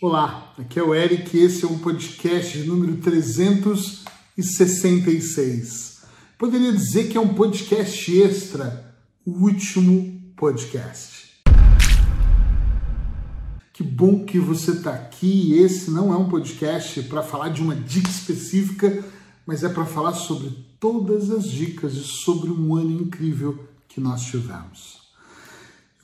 Olá, aqui é o Eric e esse é um podcast número 366. Poderia dizer que é um podcast extra, o último podcast. Que bom que você está aqui. Esse não é um podcast para falar de uma dica específica, mas é para falar sobre todas as dicas e sobre um ano incrível que nós tivemos.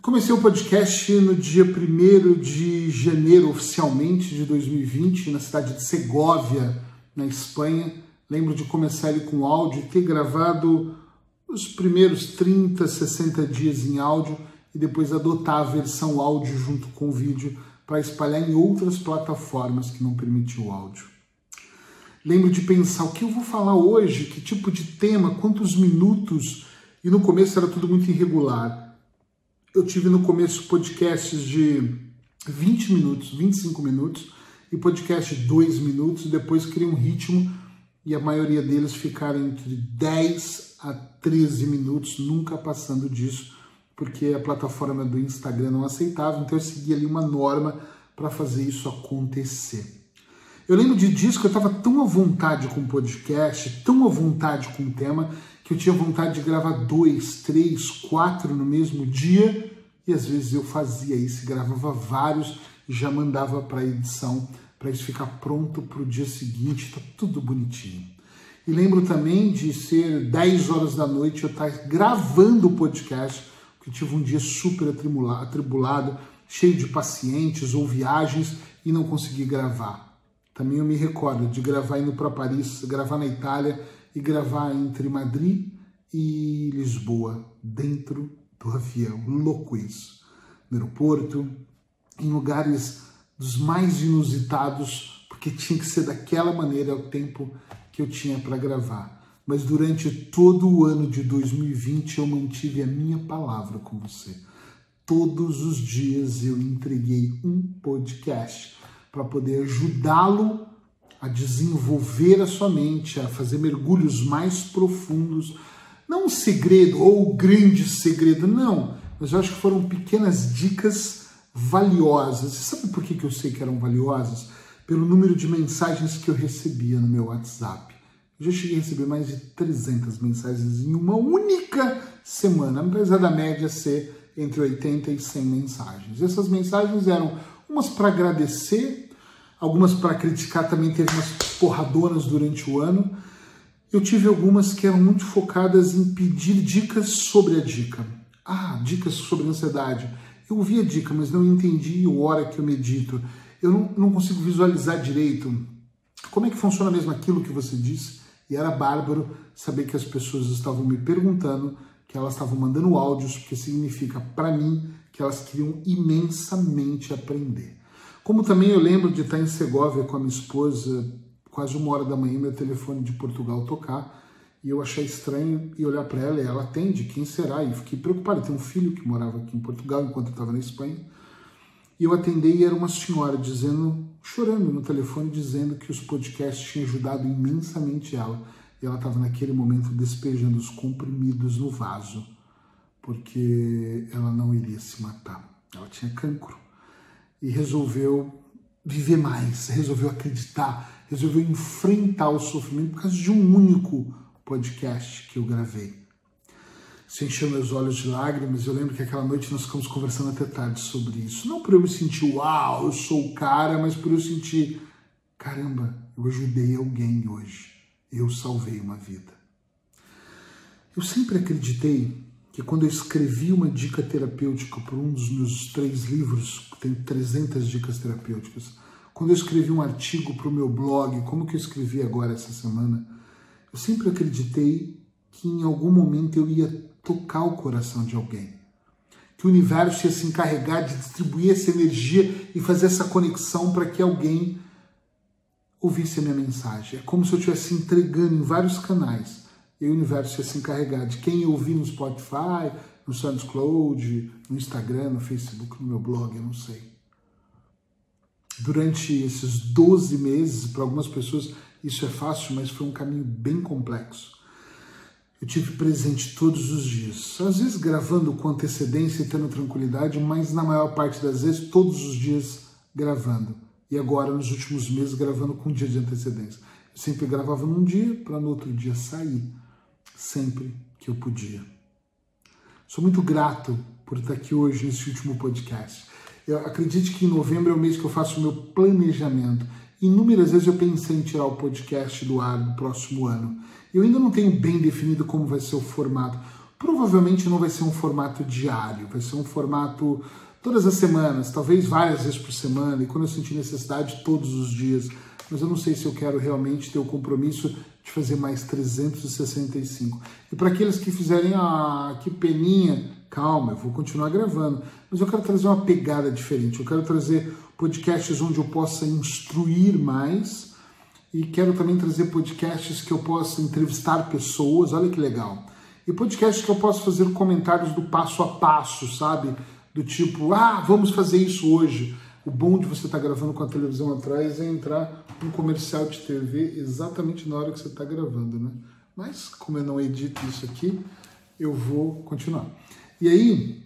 Comecei o podcast no dia 1 de janeiro, oficialmente, de 2020, na cidade de Segóvia, na Espanha. Lembro de começar ele com áudio e ter gravado os primeiros 30, 60 dias em áudio e depois adotar a versão áudio junto com o vídeo para espalhar em outras plataformas que não permitiam o áudio. Lembro de pensar o que eu vou falar hoje, que tipo de tema, quantos minutos, e no começo era tudo muito irregular eu tive no começo podcasts de 20 minutos, 25 minutos e podcast de 2 minutos, e depois criei um ritmo e a maioria deles ficaram entre 10 a 13 minutos, nunca passando disso, porque a plataforma do Instagram não aceitava, então eu segui ali uma norma para fazer isso acontecer. Eu lembro de que eu estava tão à vontade com o podcast, tão à vontade com o tema, que eu tinha vontade de gravar dois, três, quatro no mesmo dia, e às vezes eu fazia isso, gravava vários e já mandava para a edição, para isso ficar pronto para o dia seguinte, tá tudo bonitinho. E lembro também de ser 10 horas da noite eu estar tá gravando o podcast, porque tive um dia super atribulado, cheio de pacientes ou viagens e não consegui gravar. Também eu me recordo de gravar indo para Paris, gravar na Itália e gravar entre Madrid e Lisboa, dentro do avião. Louco isso. No aeroporto, em lugares dos mais inusitados, porque tinha que ser daquela maneira o tempo que eu tinha para gravar. Mas durante todo o ano de 2020 eu mantive a minha palavra com você. Todos os dias eu entreguei um podcast para poder ajudá-lo a desenvolver a sua mente, a fazer mergulhos mais profundos. Não um segredo ou um grande segredo, não. Mas eu acho que foram pequenas dicas valiosas. E sabe por que eu sei que eram valiosas? Pelo número de mensagens que eu recebia no meu WhatsApp. Eu já cheguei a receber mais de 300 mensagens em uma única semana, apesar da média ser entre 80 e 100 mensagens. Essas mensagens eram umas para agradecer algumas para criticar também teve umas porradonas durante o ano. Eu tive algumas que eram muito focadas em pedir dicas sobre a dica. Ah, dicas sobre ansiedade. Eu ouvi a dica, mas não entendi a hora que eu medito. Eu não, não consigo visualizar direito. Como é que funciona mesmo aquilo que você disse? E era bárbaro saber que as pessoas estavam me perguntando, que elas estavam mandando áudios, porque significa para mim que elas queriam imensamente aprender. Como também eu lembro de estar em Segóvia com a minha esposa, quase uma hora da manhã, meu telefone de Portugal tocar, e eu achei estranho e olhar para ela e ela atende, quem será? E fiquei preocupado, tem um filho que morava aqui em Portugal enquanto eu estava na Espanha. E eu atendei e era uma senhora dizendo, chorando no telefone, dizendo que os podcasts tinham ajudado imensamente ela. E ela estava naquele momento despejando os comprimidos no vaso, porque ela não iria se matar. Ela tinha cancro e resolveu viver mais, resolveu acreditar, resolveu enfrentar o sofrimento por causa de um único podcast que eu gravei. Isso encheu meus olhos de lágrimas. Eu lembro que aquela noite nós ficamos conversando até tarde sobre isso. Não por eu me sentir, uau, eu sou o cara, mas por eu sentir, caramba, eu ajudei alguém hoje. Eu salvei uma vida. Eu sempre acreditei que quando eu escrevi uma dica terapêutica por um dos meus três livros, que tem 300 dicas terapêuticas, quando eu escrevi um artigo para o meu blog, como que eu escrevi agora essa semana, eu sempre acreditei que em algum momento eu ia tocar o coração de alguém. Que o universo ia se encarregar de distribuir essa energia e fazer essa conexão para que alguém ouvisse a minha mensagem. É como se eu estivesse entregando em vários canais e o universo ia se encarregar de quem ouvir no Spotify, no SoundCloud, no Instagram, no Facebook, no meu blog, eu não sei. Durante esses 12 meses, para algumas pessoas isso é fácil, mas foi um caminho bem complexo. Eu tive presente todos os dias, às vezes gravando com antecedência e tendo tranquilidade, mas na maior parte das vezes, todos os dias gravando, e agora nos últimos meses gravando com um dia de antecedência. Eu sempre gravava num dia para no outro dia sair, sempre que eu podia. Sou muito grato por estar aqui hoje nesse último podcast. Eu acredite que em novembro é o mês que eu faço o meu planejamento. Inúmeras vezes eu pensei em tirar o podcast do ar no próximo ano. Eu ainda não tenho bem definido como vai ser o formato. Provavelmente não vai ser um formato diário, vai ser um formato todas as semanas, talvez várias vezes por semana, e quando eu sentir necessidade, todos os dias. Mas eu não sei se eu quero realmente ter o compromisso de fazer mais 365. E para aqueles que fizerem, ah, que peninha, calma, eu vou continuar gravando. Mas eu quero trazer uma pegada diferente. Eu quero trazer podcasts onde eu possa instruir mais e quero também trazer podcasts que eu possa entrevistar pessoas. Olha que legal. E podcasts que eu possa fazer comentários do passo a passo, sabe? do tipo, ah, vamos fazer isso hoje. O bom de você estar tá gravando com a televisão atrás é entrar um comercial de TV exatamente na hora que você está gravando, né? Mas, como eu não edito isso aqui, eu vou continuar. E aí,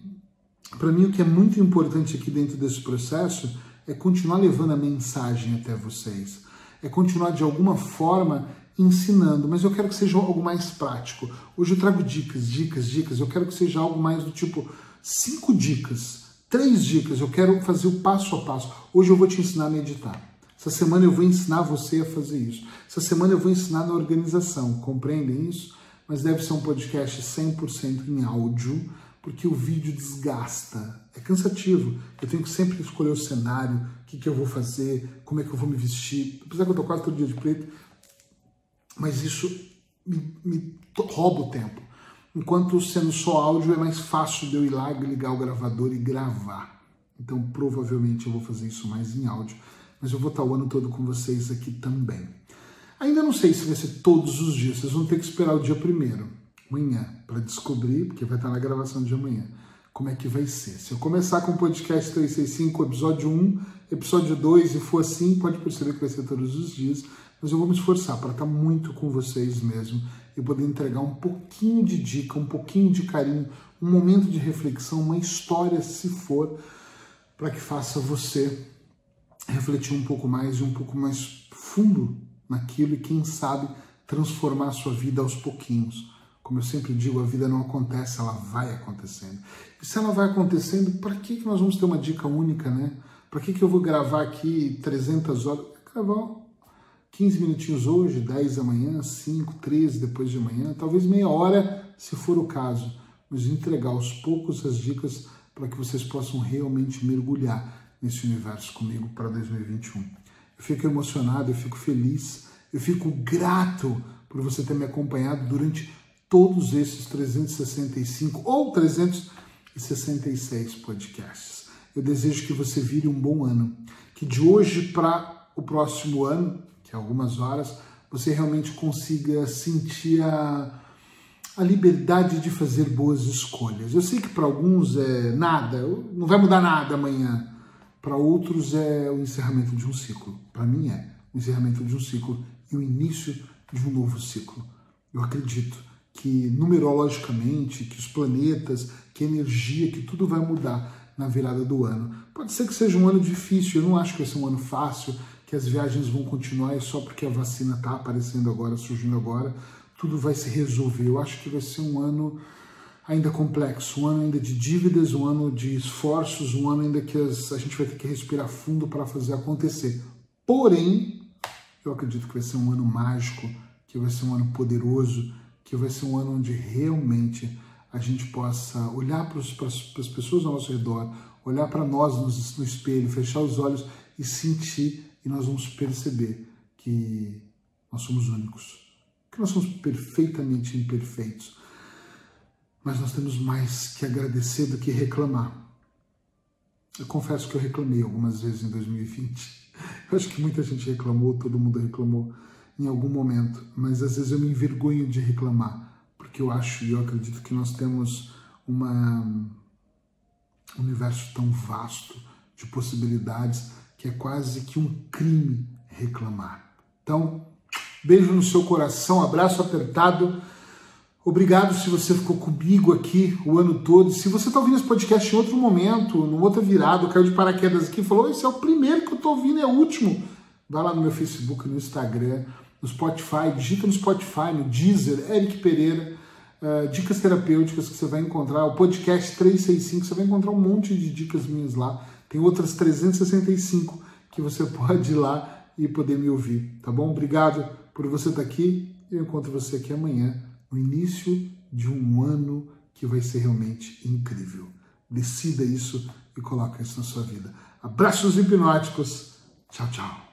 para mim, o que é muito importante aqui dentro desse processo é continuar levando a mensagem até vocês. É continuar de alguma forma ensinando, mas eu quero que seja algo mais prático. Hoje eu trago dicas, dicas, dicas. Eu quero que seja algo mais do tipo, cinco dicas, três dicas. Eu quero fazer o passo a passo. Hoje eu vou te ensinar a meditar. Essa semana eu vou ensinar você a fazer isso. Essa semana eu vou ensinar na organização. Compreendem isso? Mas deve ser um podcast 100% em áudio, porque o vídeo desgasta. É cansativo. Eu tenho que sempre escolher o cenário, o que, que eu vou fazer, como é que eu vou me vestir. Apesar que eu tô quase todo dia de preto, mas isso me, me rouba o tempo. Enquanto sendo só áudio é mais fácil de eu ir lá, ligar o gravador e gravar. Então provavelmente eu vou fazer isso mais em áudio, mas eu vou estar o ano todo com vocês aqui também. Ainda não sei se vai ser todos os dias, vocês vão ter que esperar o dia primeiro, amanhã, para descobrir, porque vai estar na gravação de amanhã, como é que vai ser. Se eu começar com o podcast 365, episódio 1, episódio 2 e for assim, pode perceber que vai ser todos os dias, mas eu vou me esforçar para estar muito com vocês mesmo e poder entregar um pouquinho de dica, um pouquinho de carinho, um momento de reflexão, uma história, se for, para que faça você refletir um pouco mais e um pouco mais fundo naquilo e, quem sabe, transformar a sua vida aos pouquinhos. Como eu sempre digo, a vida não acontece, ela vai acontecendo. E se ela vai acontecendo, para que nós vamos ter uma dica única, né? Para que, que eu vou gravar aqui 300 horas? Gravar 15 minutinhos hoje, 10 amanhã, 5, 13 depois de amanhã, talvez meia hora, se for o caso, mas entregar aos poucos as dicas para que vocês possam realmente mergulhar nesse universo comigo para 2021. Eu fico emocionado, eu fico feliz, eu fico grato por você ter me acompanhado durante todos esses 365 ou 366 podcasts. Eu desejo que você vire um bom ano, que de hoje para o próximo ano que algumas horas você realmente consiga sentir a, a liberdade de fazer boas escolhas. Eu sei que para alguns é nada, não vai mudar nada amanhã. Para outros é o encerramento de um ciclo. Para mim é o encerramento de um ciclo e o início de um novo ciclo. Eu acredito que numerologicamente, que os planetas, que a energia, que tudo vai mudar na virada do ano. Pode ser que seja um ano difícil, eu não acho que vai ser um ano fácil, que as viagens vão continuar e só porque a vacina está aparecendo agora, surgindo agora, tudo vai se resolver. Eu acho que vai ser um ano ainda complexo, um ano ainda de dívidas, um ano de esforços, um ano ainda que as, a gente vai ter que respirar fundo para fazer acontecer. Porém, eu acredito que vai ser um ano mágico, que vai ser um ano poderoso, que vai ser um ano onde realmente a gente possa olhar para, as pessoas ao nosso redor, olhar para nós no, no espelho, fechar os olhos e sentir nós vamos perceber que nós somos únicos, que nós somos perfeitamente imperfeitos. Mas nós temos mais que agradecer do que reclamar. Eu confesso que eu reclamei algumas vezes em 2020. Eu acho que muita gente reclamou, todo mundo reclamou em algum momento, mas às vezes eu me envergonho de reclamar, porque eu acho e eu acredito que nós temos uma, um universo tão vasto de possibilidades que é quase que um crime reclamar. Então, beijo no seu coração, abraço apertado. Obrigado se você ficou comigo aqui o ano todo. Se você está ouvindo esse podcast em outro momento, numa outra virada, caiu de paraquedas aqui e falou: esse é o primeiro que eu estou ouvindo é o último. Vai lá no meu Facebook, no Instagram, no Spotify, digita no Spotify, no Deezer, Eric Pereira, uh, dicas terapêuticas que você vai encontrar, o podcast 365, você vai encontrar um monte de dicas minhas lá. Tem outras 365 que você pode ir lá e poder me ouvir, tá bom? Obrigado por você estar aqui. Eu encontro você aqui amanhã, no início de um ano que vai ser realmente incrível. Decida isso e coloque isso na sua vida. Abraços hipnóticos. Tchau, tchau.